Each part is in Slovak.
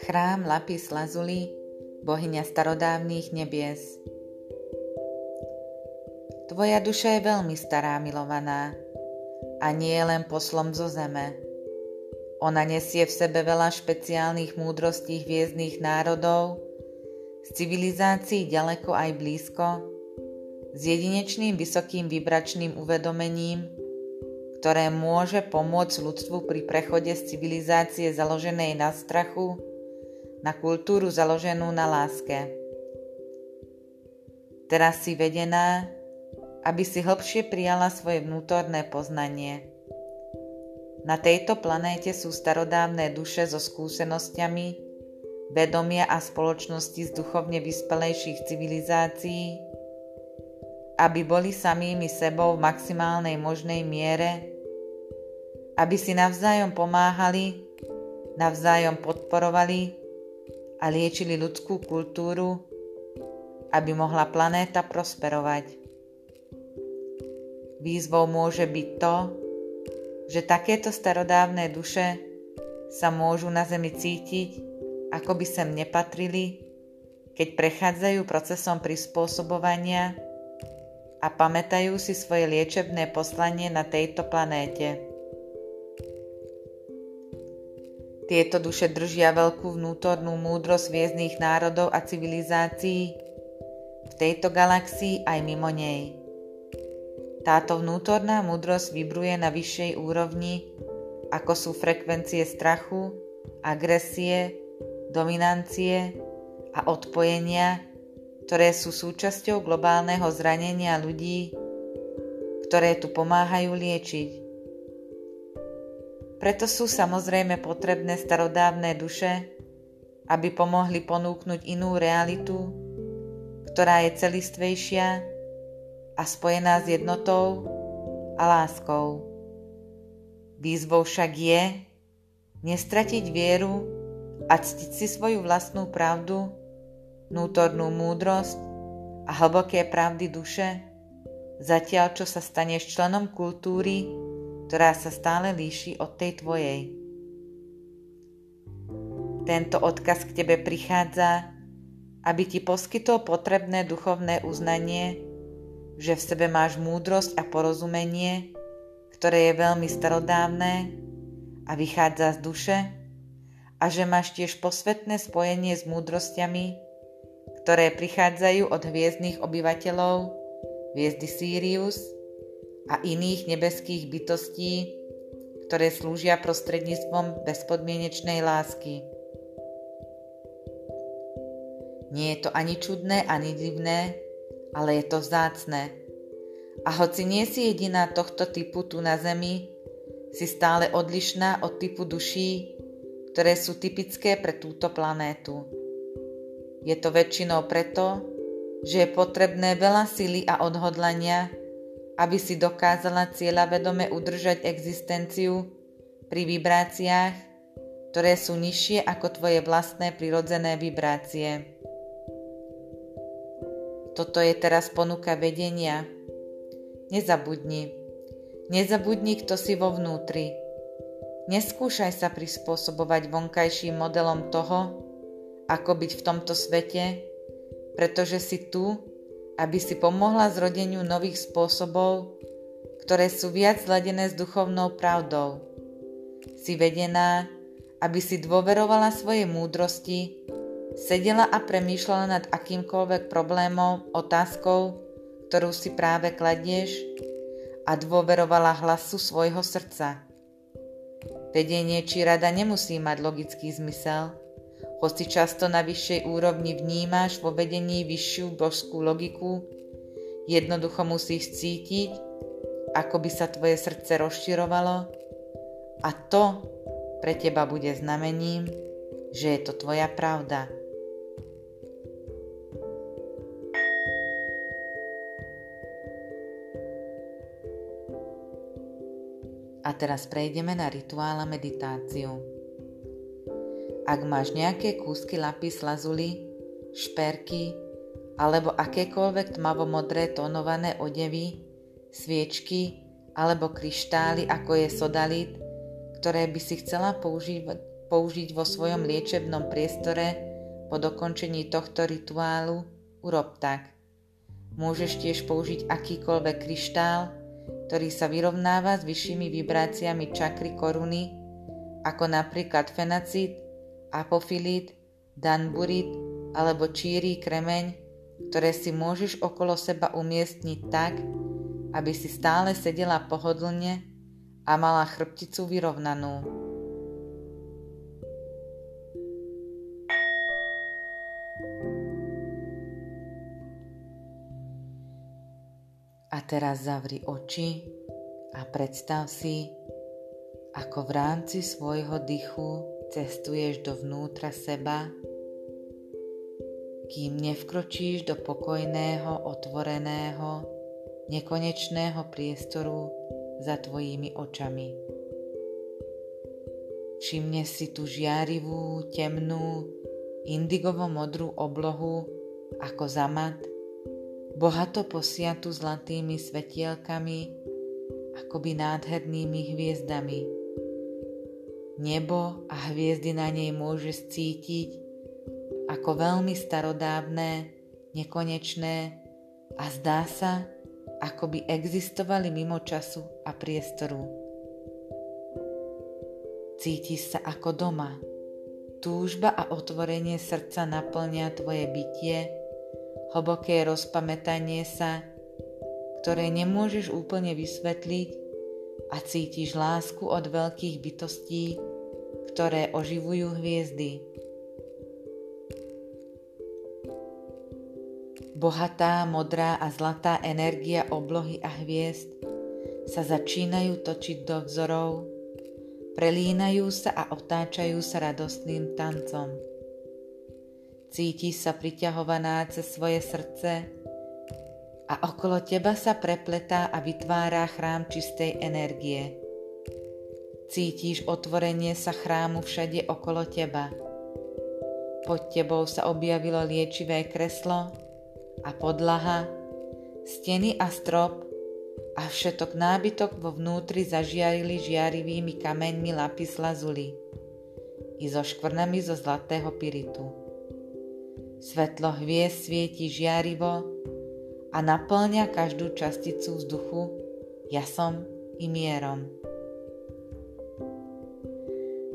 Chrám Lapis Lazuli, bohyňa starodávnych nebies. Tvoja duša je veľmi stará, milovaná, a nie je len poslom zo zeme. Ona nesie v sebe veľa špeciálnych múdrostí hviezdnych národov, z civilizácií ďaleko aj blízko, s jedinečným vysokým vibračným uvedomením, ktoré môže pomôcť ľudstvu pri prechode z civilizácie založenej na strachu na kultúru založenú na láske. Teraz si vedená, aby si hlbšie prijala svoje vnútorné poznanie. Na tejto planéte sú starodávne duše so skúsenosťami, vedomia a spoločnosti z duchovne vyspelejších civilizácií, aby boli samými sebou v maximálnej možnej miere, aby si navzájom pomáhali, navzájom podporovali a liečili ľudskú kultúru, aby mohla planéta prosperovať. Výzvou môže byť to, že takéto starodávne duše sa môžu na Zemi cítiť, ako by sem nepatrili, keď prechádzajú procesom prispôsobovania a pamätajú si svoje liečebné poslanie na tejto planéte. Tieto duše držia veľkú vnútornú múdrosť viezných národov a civilizácií v tejto galaxii aj mimo nej. Táto vnútorná múdrosť vibruje na vyššej úrovni, ako sú frekvencie strachu, agresie, dominancie a odpojenia, ktoré sú súčasťou globálneho zranenia ľudí, ktoré tu pomáhajú liečiť. Preto sú samozrejme potrebné starodávne duše, aby pomohli ponúknuť inú realitu, ktorá je celistvejšia a spojená s jednotou a láskou. Výzvou však je nestratiť vieru a ctiť si svoju vlastnú pravdu, vnútornú múdrosť a hlboké pravdy duše, zatiaľ čo sa staneš členom kultúry, ktorá sa stále líši od tej tvojej. Tento odkaz k tebe prichádza, aby ti poskytol potrebné duchovné uznanie, že v sebe máš múdrosť a porozumenie, ktoré je veľmi starodávne a vychádza z duše a že máš tiež posvetné spojenie s múdrosťami, ktoré prichádzajú od hviezdnych obyvateľov, hviezdy Sirius, a iných nebeských bytostí, ktoré slúžia prostredníctvom bezpodmienečnej lásky. Nie je to ani čudné, ani divné, ale je to vzácne. A hoci nie si jediná tohto typu tu na Zemi, si stále odlišná od typu duší, ktoré sú typické pre túto planétu. Je to väčšinou preto, že je potrebné veľa sily a odhodlania, aby si dokázala cieľa vedome udržať existenciu pri vibráciách, ktoré sú nižšie ako tvoje vlastné prirodzené vibrácie. Toto je teraz ponuka vedenia. Nezabudni. Nezabudni, kto si vo vnútri. Neskúšaj sa prispôsobovať vonkajším modelom toho, ako byť v tomto svete, pretože si tu aby si pomohla zrodeniu nových spôsobov, ktoré sú viac zladené s duchovnou pravdou. Si vedená, aby si dôverovala svojej múdrosti, sedela a premýšľala nad akýmkoľvek problémom, otázkou, ktorú si práve kladieš a dôverovala hlasu svojho srdca. Vedenie či rada nemusí mať logický zmysel, hoci často na vyššej úrovni vnímáš vo vedení vyššiu božskú logiku, jednoducho musíš cítiť, ako by sa tvoje srdce rozširovalo a to pre teba bude znamením, že je to tvoja pravda. A teraz prejdeme na rituál a meditáciu. Ak máš nejaké kúsky lapis lazuli, šperky alebo akékoľvek tmavo-modré tónované odevy, sviečky alebo kryštály, ako je sodalit, ktoré by si chcela použiť, použiť vo svojom liečebnom priestore po dokončení tohto rituálu, urob tak. Môžeš tiež použiť akýkoľvek kryštál, ktorý sa vyrovnáva s vyššími vibráciami čakry koruny, ako napríklad fenacit, apofilit, danburit alebo čírí kremeň, ktoré si môžeš okolo seba umiestniť tak, aby si stále sedela pohodlne a mala chrbticu vyrovnanú. A teraz zavri oči a predstav si, ako v rámci svojho dychu cestuješ dovnútra seba, kým nevkročíš do pokojného, otvoreného, nekonečného priestoru za tvojimi očami. Všimne si tú žiarivú, temnú, indigovo-modrú oblohu ako zamat, bohato posiatu zlatými svetielkami, akoby nádhernými hviezdami. Nebo a hviezdy na nej môžeš cítiť ako veľmi starodávne, nekonečné a zdá sa, ako by existovali mimo času a priestoru. Cítiš sa ako doma. Túžba a otvorenie srdca naplňa tvoje bytie, hlboké rozpamätanie sa, ktoré nemôžeš úplne vysvetliť a cítiš lásku od veľkých bytostí, ktoré oživujú hviezdy. Bohatá, modrá a zlatá energia oblohy a hviezd sa začínajú točiť do vzorov, prelínajú sa a otáčajú sa radostným tancom. Cíti sa priťahovaná cez svoje srdce a okolo teba sa prepletá a vytvára chrám čistej energie. Cítiš otvorenie sa chrámu všade okolo teba. Pod tebou sa objavilo liečivé kreslo, a podlaha, steny a strop a všetok nábytok vo vnútri zažiarili žiarivými kameňmi lapis lazuli i so škvrnami zo zlatého piritu. Svetlo hviezd svieti žiarivo a naplňa každú časticu vzduchu jasom i mierom.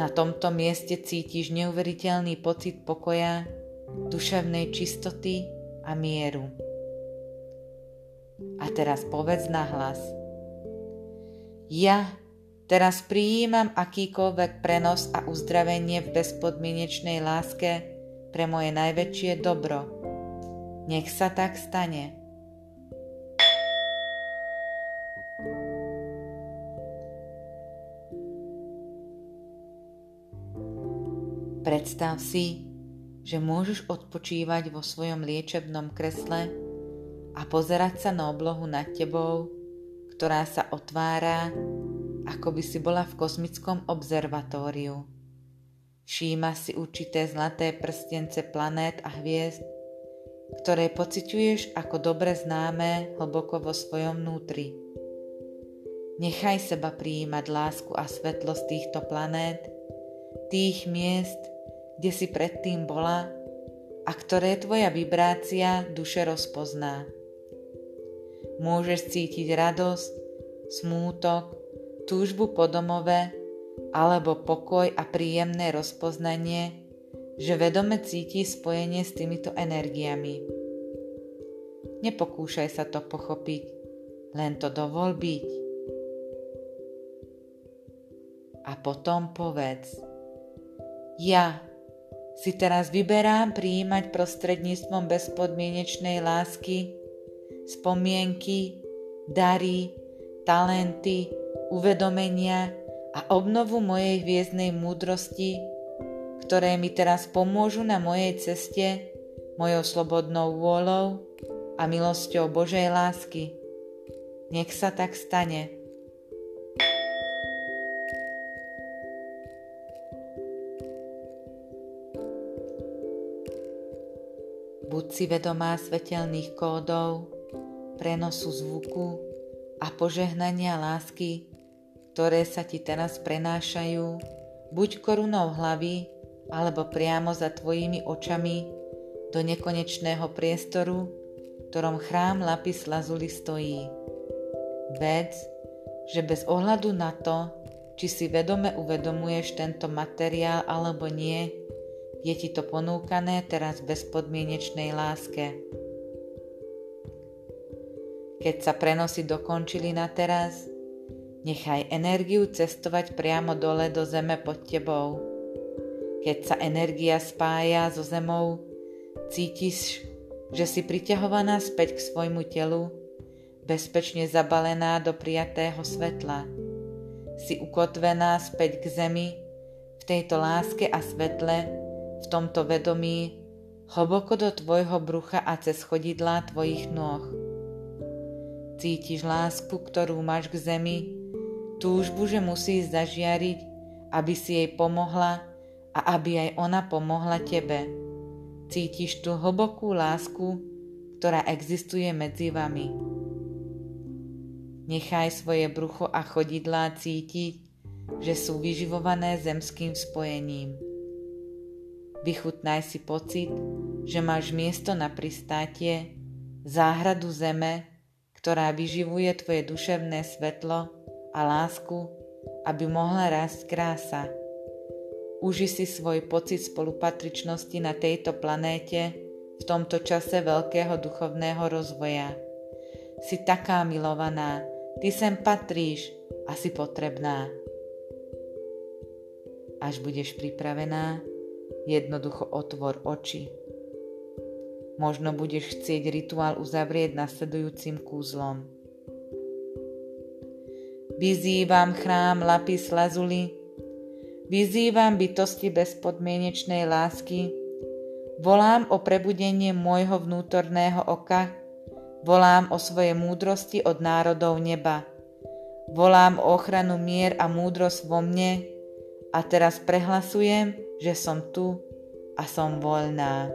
Na tomto mieste cítiš neuveriteľný pocit pokoja, duševnej čistoty a mieru. A teraz povedz na hlas. Ja teraz prijímam akýkoľvek prenos a uzdravenie v bezpodmienečnej láske pre moje najväčšie dobro. Nech sa tak stane. Predstav si, že môžeš odpočívať vo svojom liečebnom kresle a pozerať sa na oblohu nad tebou, ktorá sa otvára, ako by si bola v kozmickom observatóriu. Všíma si určité zlaté prstence planét a hviezd, ktoré pociťuješ ako dobre známe hlboko vo svojom vnútri. Nechaj seba prijímať lásku a svetlo z týchto planét, tých miest, kde si predtým bola a ktoré tvoja vibrácia duše rozpozná. Môžeš cítiť radosť, smútok, túžbu po domove alebo pokoj a príjemné rozpoznanie, že vedome cíti spojenie s týmito energiami. Nepokúšaj sa to pochopiť, len to dovol byť. A potom povedz, ja si teraz vyberám prijímať prostredníctvom bezpodmienečnej lásky, spomienky, dary, talenty, uvedomenia a obnovu mojej hviezdnej múdrosti, ktoré mi teraz pomôžu na mojej ceste mojou slobodnou vôľou a milosťou Božej lásky. Nech sa tak stane. Buď si vedomá svetelných kódov, prenosu zvuku, a požehnania lásky, ktoré sa ti teraz prenášajú, buď korunou hlavy, alebo priamo za tvojimi očami do nekonečného priestoru, v ktorom chrám Lapis Lazuli stojí. Vedz, že bez ohľadu na to, či si vedome uvedomuješ tento materiál alebo nie, je ti to ponúkané teraz v bezpodmienečnej láske. Keď sa prenosy dokončili na teraz, nechaj energiu cestovať priamo dole do zeme pod tebou. Keď sa energia spája so zemou, cítiš, že si priťahovaná späť k svojmu telu, bezpečne zabalená do prijatého svetla. Si ukotvená späť k zemi, v tejto láske a svetle, v tomto vedomí, hlboko do tvojho brucha a cez chodidlá tvojich nôh. Cítiš lásku, ktorú máš k zemi, túžbu, že musíš zažiariť, aby si jej pomohla a aby aj ona pomohla tebe. Cítiš tú hlbokú lásku, ktorá existuje medzi vami. Nechaj svoje brucho a chodidlá cítiť, že sú vyživované zemským spojením. Vychutnaj si pocit, že máš miesto na pristátie, záhradu zeme, ktorá vyživuje tvoje duševné svetlo a lásku, aby mohla rásť krása. Uži si svoj pocit spolupatričnosti na tejto planéte v tomto čase veľkého duchovného rozvoja. Si taká milovaná, ty sem patríš a si potrebná. Až budeš pripravená, jednoducho otvor oči. Možno budeš chcieť rituál uzavrieť nasledujúcim kúzlom. Vyzývam chrám Lapis Lazuli, vyzývam bytosti bezpodmienečnej lásky, volám o prebudenie môjho vnútorného oka, volám o svoje múdrosti od národov neba, volám o ochranu mier a múdrosť vo mne. A teraz prehlasujem, že som tu a som voľná.